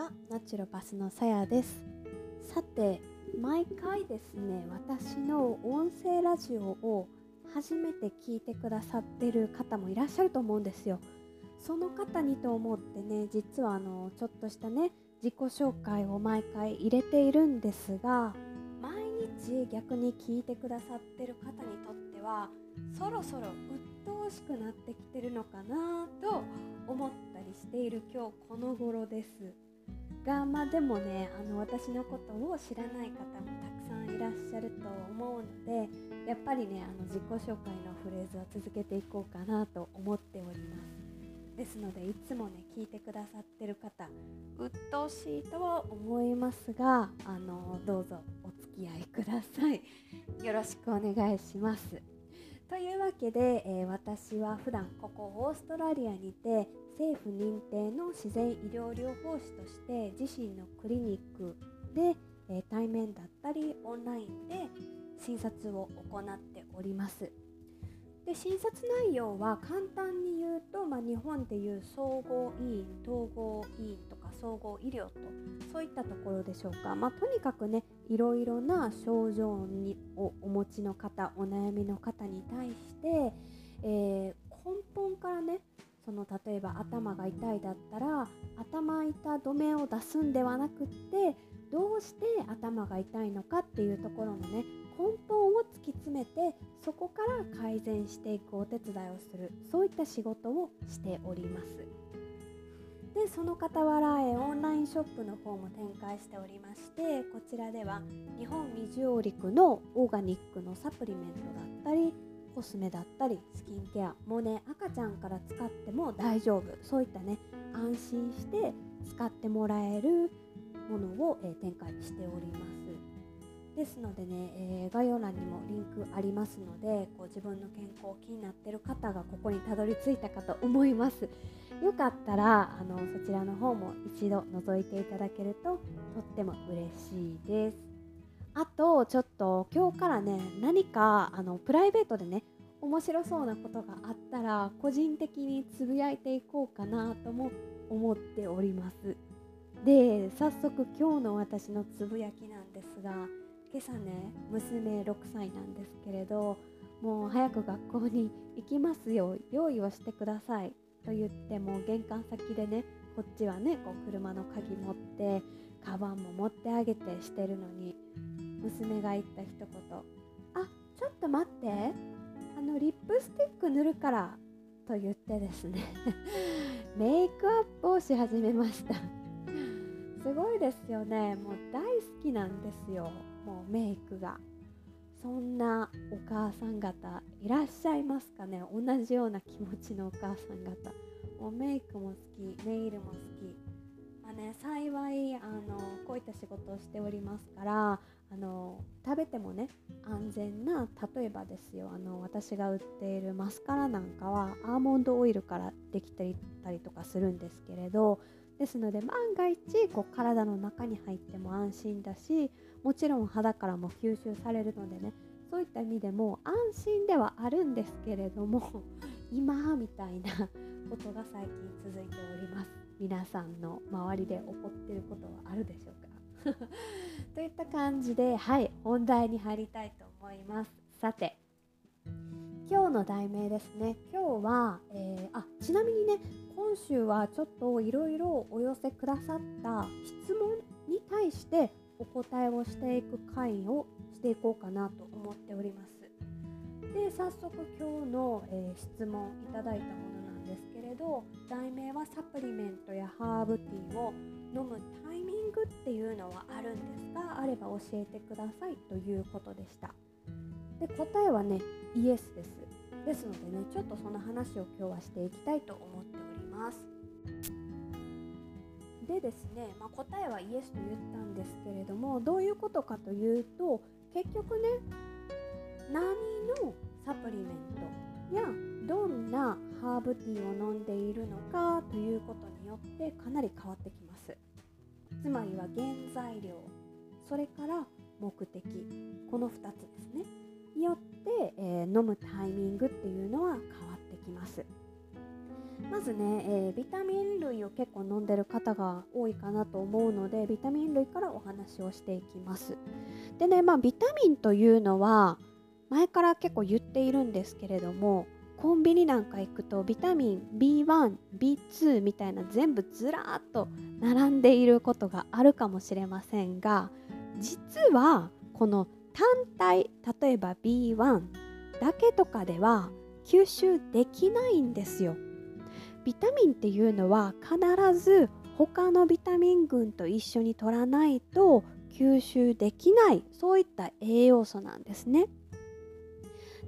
はナチュロパスのさやです。さて毎回ですね私の音声ラジオを初めて聞いてくださってる方もいらっしゃると思うんですよ。その方にと思ってね実はあのちょっとしたね自己紹介を毎回入れているんですが毎日逆に聞いてくださってる方にとってはそろそろ鬱陶しくなってきてるのかなと思ったりしている今日この頃です。がまあでもねあの私のことを知らない方もたくさんいらっしゃると思うのでやっぱりねあの自己紹介のフレーズは続けていこうかなと思っております。ですのでいつもね聞いてくださってる方鬱陶しいとは思いますがあのどうぞお付き合いください。よろしくお願いします。というわけで、えー、私は普段ここオーストラリアにて政府認定の自然医療療法士として自身のクリニックで、え、対面だったりオンラインで診察を行っております。で診察内容は簡単に言うと、まあ、日本でいう総合医院統合医院とか総合医療とそういったところでしょうか、まあ、とにかくねいろいろな症状にをお持ちの方お悩みの方に対して、えー、根本からねその例えば頭が痛いだったら頭痛止めを出すんではなくってどうして頭が痛いのかっていうところのね根本を突き詰めてそこから改善していくお手伝いをする。そういった仕事をしております。でその傍らへオンラインショップの方も展開しておりましてこちらでは日本未上陸のオーガニックのサプリメントだったりコスメだったりスキンケアもうね赤ちゃんから使っても大丈夫。そういったね安心して使ってもらえるものを、えー、展開しております。ですのでね、えー、概要欄にもリンクありますのでこう自分の健康気になってる方がここにたどり着いたかと思います。よかったらあのそちらの方も一度覗いていただけるととっても嬉しいです。あとちょっと今日からね何かあのプライベートでね面白そうなことがあったら個人的につぶやいていこうかなとも思っております。で早速今日の私のつぶやきなんですが今朝ね娘6歳なんですけれどもう早く学校に行きますよ用意をしてくださいと言っても玄関先でねこっちはねこう車の鍵持ってカバンも持ってあげてしてるのに娘が言った一言「あちょっと待って。あのリップスティック塗るから」と言ってですね。メイクアップをし始めました。すごいですよね。もう大好きなんですよ。もうメイクが。そんなお母さん方いらっしゃいますかね。同じような気持ちのお母さん方。もうメイクも好きネイルも好き。まあね幸いあのこういった仕事をしておりますからあの食べてもね安全な例えばですよあの私が売っているマスカラなんかはアーモンドオイルからできていたりとかするんですけれどですので万が一こう体の中に入っても安心だしもちろん肌からも吸収されるのでねそういった意味でも安心ではあるんですけれども 今みたいな ことが最近続いております。皆さんの周りで起こっていることはあるでしょうか？といった感じではい本題に入りたいと思いますさて今日の題名ですね今日は、えー、あちなみにね今週はちょっといろいろお寄せくださった質問に対してお答えをしていく回をしていこうかなと思っております。で早速今日の、えー、質問いただいたものなんですけれど題名はサプリメントやハーブティーを飲むタイングっていうのはあるんですがあれば教えてくださいということでした。で答えはねイエスです。ですのでねちょっとその話を今日はしていきたいと思っております。でですね、まあ、答えはイエスと言ったんですけれどもどういうことかというと結局ね何のサプリメントやどんなハーブティーを飲んでいるのかということによってかなり変わってきます。つまりは原材料。それから目的。この2つですね。によって、えー、飲むタイミングっていうのは変わってきます。まずね、えー、ビタミン類を結構飲んでる方が多いかなと思うのでビタミン類からお話をしていきます。でねまあビタミンというのは前から結構言っているんですけれどもコンビニなんか行くとビタミン B1、B2 みたいな全部ずらーっと並んでいることがあるかもしれませんが実はこの単体例えば B1 だけとかでは吸収できないんですよ。ビタミンっていうのは必ず他のビタミン群と一緒に取らないと吸収できないそういった栄養素なんですね。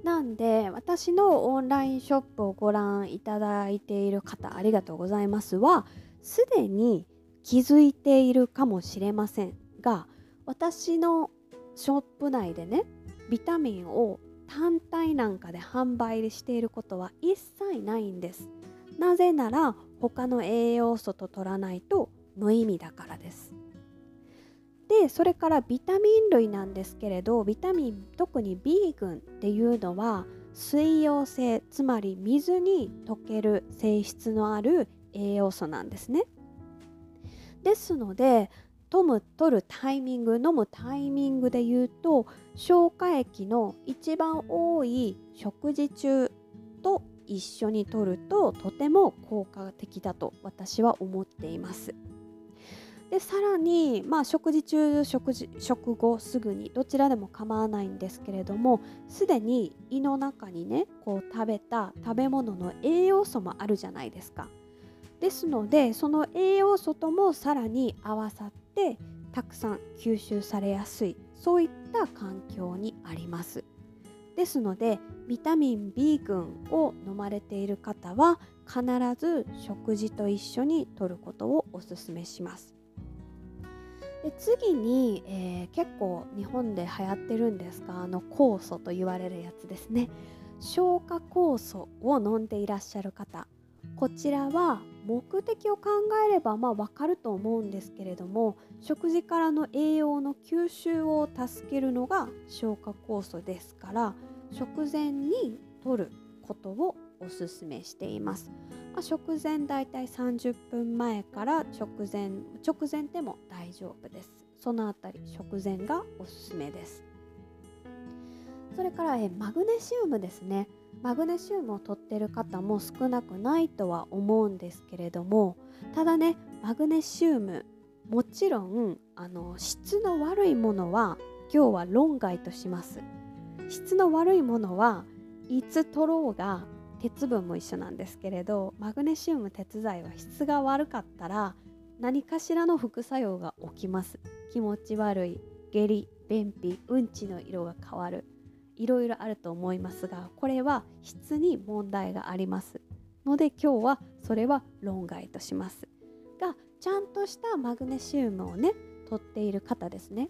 なんで私のオンラインショップをご覧いただいている方ありがとうございますはすでに気づいているかもしれませんが私のショップ内でねビタミンを単体なんかで販売していることは一切ないんです。なぜなら他の栄養素と取らないと無意味だからです。でそれからビタミン類なんですけれどビタミン特に B 群っていうのは水溶性つまり水に溶ける性質のある栄養素なんですねですので飲む取るタイミング飲むタイミングで言うと消化液の一番多い食事中と一緒に摂るととても効果的だと私は思っています。でさらに、まあ、食事中食事食後すぐにどちらでも構わないんですけれどもすでに胃の中にねこう食べた食べ物の栄養素もあるじゃないですか。ですのでその栄養素ともさらに合わさってたくさん吸収されやすいそういった環境にあります。ですのでビタミン B 群を飲まれている方は必ず食事と一緒に摂ることをおすすめします。で次に、えー、結構日本で流行ってるんですがあの酵素と言われるやつですね。消化酵素を飲んでいらっしゃる方。こちらは目的を考えればまあ分かると思うんですけれども食事からの栄養の吸収を助けるのが消化酵素ですから食前に摂ることをおすすめしています、まあ、食前だいたい30分前から直前直前でも大丈夫です。そのあたり食前がおすすめです。それからえマグネシウムですね。マグネシウムを取ってる方も少なくないとは思うんですけれどもただねマグネシウムもちろんあの質の悪いものは今日は論外とします。質の悪いものはいつ取ろうが鉄分も一緒なんですけれどマグネシウム鉄剤は質が悪かったら何かしらの副作用が起きます。気持ち悪い下痢便秘うんちの色が変わる。いろいろあると思いますがこれは質に問題があります。ので今日はそれは論外とします。がちゃんとしたマグネシウムをね取っている方ですね。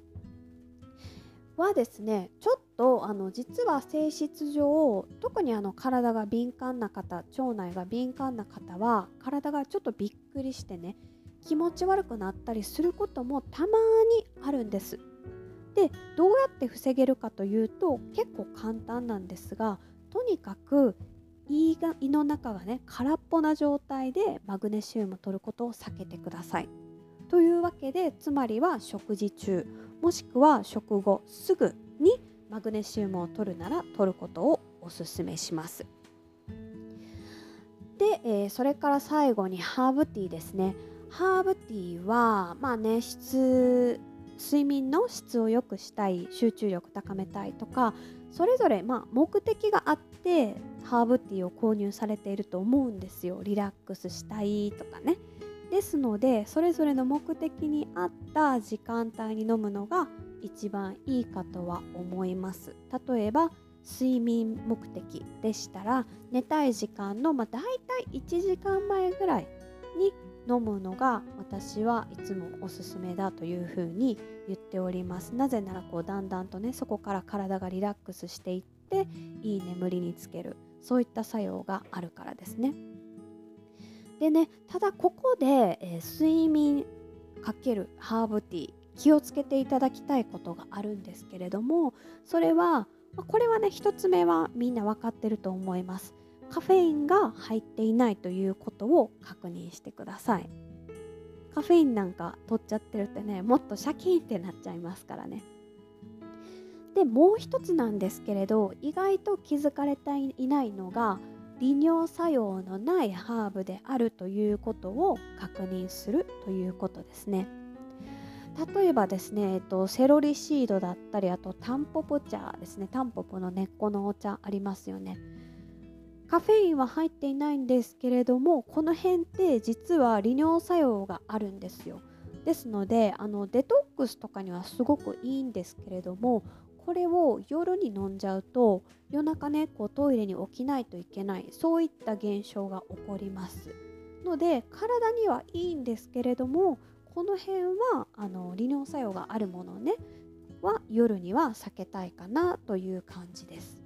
はですねちょっとあの実は性質上特にあの体が敏感な方腸内が敏感な方は体がちょっとびっくりしてね気持ち悪くなったりすることもたまにあるんですでどうやって防げるかというと結構簡単なんですがとにかく胃が胃の中がね空っぽな状態でマグネシウムを取ることを避けてください。というわけでつまりは食事中もしくは食後すぐにマグネシウムを取るなら取ることをおすすめします。で、えー、それから最後にハーブティーですね。ハーブティーはまあね質睡眠の質を良くしたい集中力高めたいとかそれぞれまあ目的があってハーブティーを購入されていると思うんですよリラックスしたいとかねですのでそれぞれの目的に合った時間帯に飲むのが一番いいかとは思います。例えば睡眠目的でしたら寝たい時間の、まあ、大体1時間前ぐらいに飲むのが私はいつもおすすめだというふうに言っております。なぜならこうだんだんとねそこから体がリラックスしていっていい眠りにつける。そういった作用があるからですね。でねただここで、えー、睡眠かけるハーブティー気をつけていただきたいことがあるんですけれどもそれはこれはね1つ目はみんな分かってると思います。カフェインが入っていないということを確認してください。カフェインなんか取っちゃってるってねもっとシャキーンってなっちゃいますからね。でもう一つなんですけれど意外と気づかれていないのが利尿作用のないハーブであるということを確認するということですね。例えばですね、えっと、セロリシードだったりあとタンポポ茶ですね。タンポポの根っこのお茶ありますよね。カフェインは入っていないんですけれどもこの辺って実は利尿作用があるんですよ。ですのであのデトックスとかにはすごくいいんですけれどもこれを夜に飲んじゃうと夜中ねこうトイレに起きないといけないそういった現象が起こります。ので体にはいいんですけれどもこの辺はあの利尿作用があるものねは夜には避けたいかなという感じです。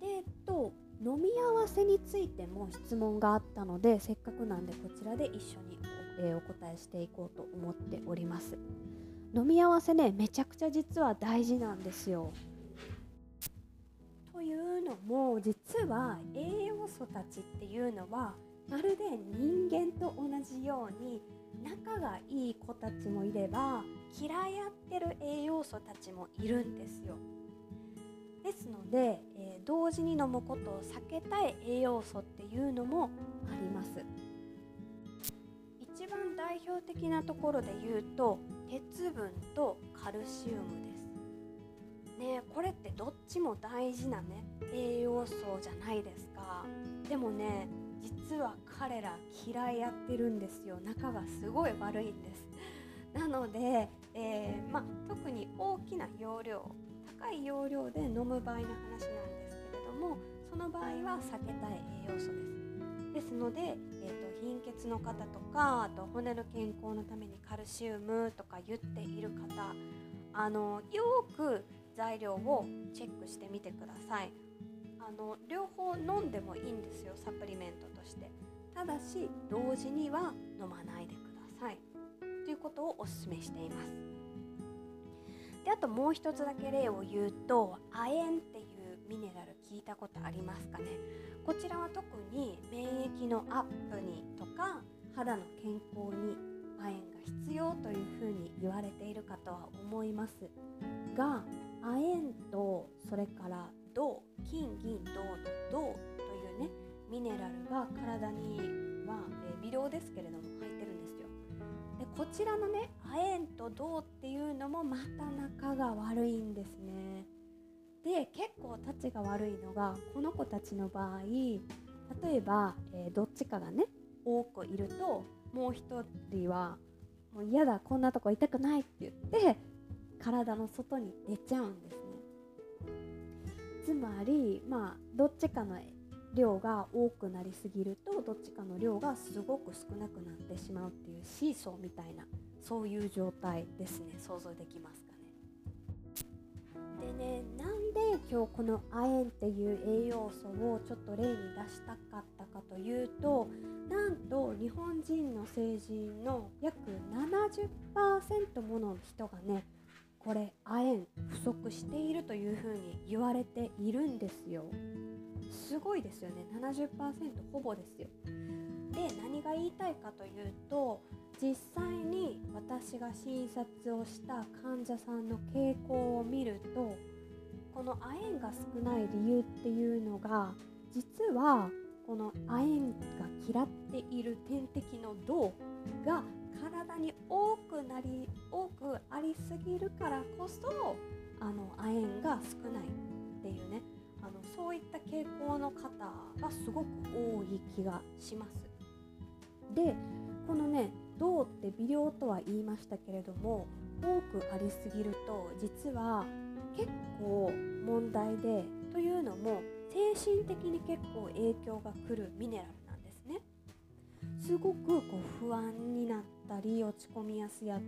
でえっと飲み合わせについても質問があったのでせっかくなんでこちらで一緒に,、え、お答えしていこうと思っております。飲み合わせねめちゃくちゃ実は大事なんですよ。というのも実は栄養素たちっていうのはまるで人間と同じように仲がいい子たちもいれば嫌い合ってる栄養素たちもいるんですよ。ですので、えー、同時に飲むことを避けたい栄養素っていうのもあります。代表的なところで言うと鉄分とカルシウムです。ねこれってどっちも大事なね栄養素じゃないですか。でもね実は彼ら嫌いやってるんですよ。仲がすごい悪いんです。なので、えー、ま特に大きな容量高い容量で飲む場合の話なんですけれどもその場合は避けたい栄養素です。ですので、貧血の方とかあと骨の健康のためにカルシウムとか言っている方あのよく材料をチェックしてみてください。あの両方飲んでもいいんですよサプリメントとして。ただし同時には飲まないでください。ということをお勧めしています。であともう一つだけ例を言うと亜鉛っていうミネラル聞いたことありますかね？こちらは特に免疫のアップにとか肌の健康に亜鉛が必要というふうに言われているかとは思いますが亜鉛とそれから銅金銀銅の銅というねミネラルが体には、え微量ですけれども入ってるんですよ。でこちらのね亜鉛と銅っていうのもまた仲が悪いんですね。で結構たちが悪いのがこの子たちの場合例えば、えー、どっちかがね多くいるともう一人はもう嫌だこんなとこ痛くないって言って体の外に出ちゃうんですね。つまりまあどっちかの量が多くなりすぎるとどっちかの量がすごく少なくなってしまうっていうシーソーみたいなそういう状態ですね。想像できますかね。でね今日この亜鉛っていう栄養素をちょっと例に出したかったかというとなんと日本人の成人の約70%もの人がねこれ亜鉛不足しているというふうに言われているんですよ。すごいですよね70%ほぼですよで何が言いたいかというと実際に私が診察をした患者さんの傾向を見るとこの亜鉛が少ない理由っていうのが実はこの亜鉛が嫌っている天敵の銅が体に多くなり多くありすぎるからこそあの亜鉛が少ないっていうねあのそういった傾向の方がすごく多い気がします。でこのね銅って微量とは言いましたけれども多くありすぎると実は結構問題でというのも精神的に結構影響がくるミネラルなんですね。すごくこう不安になったり落ち込みやすや落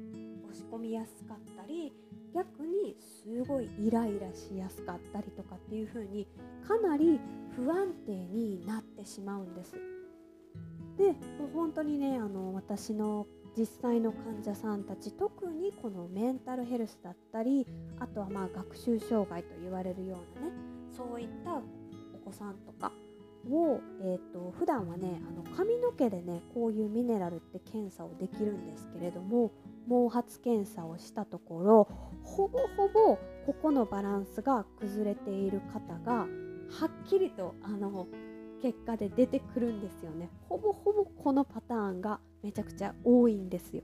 ち込みやすかったり逆にすごいイライラしやすかったりとかっていう風にかなり不安定になってしまうんです。でもう本当にねあの私の実際の患者さんたち特にこのメンタルヘルスだったりあとはまあ学習障害と言われるようなねそういったお子さんとかを、えーと、普段はねあの髪の毛でねこういうミネラルって検査をできるんですけれども毛髪検査をしたところほぼほぼここのバランスが崩れている方がはっきりとあの結果で出てくるんですよね。ほぼほぼこのパターンがめちゃくちゃ多いんですよ。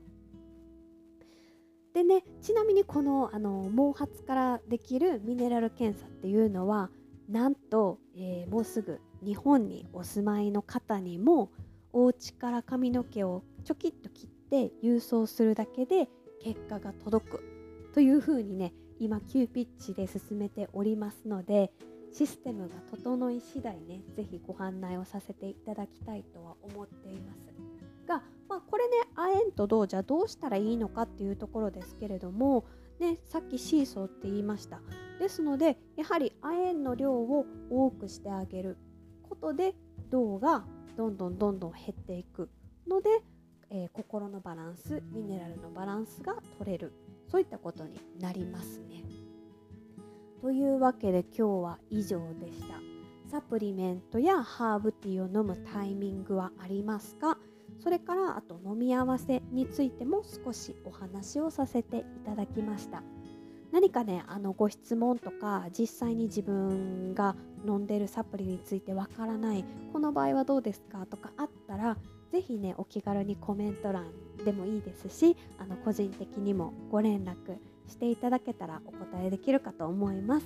でねちなみにこのあの毛髪からできるミネラル検査っていうのはなんと、えー、もうすぐ日本にお住まいの方にもお家から髪の毛をちょきっと切って郵送するだけで結果が届くというふうにね今急ピッチで進めておりますのでシステムが整い次第ね是非ご案内をさせていただきたいとは思っていますが、まあ、これね亜鉛とどうじゃどうしたらいいのかっていうところですけれどもね、さっきシーソーって言いましたですのでやはり亜鉛の量を多くしてあげることで銅がどんどんどんどん減っていくので、えー、心のバランスミネラルのバランスが取れるそういったことになりますね。というわけで今日は以上でした。サプリメントやハーブティーを飲むタイミングはありますか？それからあと飲み合わせについても少しお話をさせていただきました。何かねあのご質問とか実際に自分が飲んでるサプリについてわからないこの場合はどうですかとかあったら是非ねお気軽にコメント欄でもいいですしあの個人的にもご連絡していただけたらお答えできるかと思います。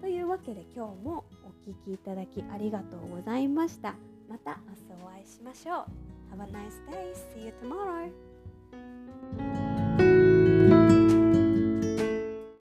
というわけで今日もお聴きいただきありがとうございました。また明日お会いしましょう。Have a nice day. See you tomorrow.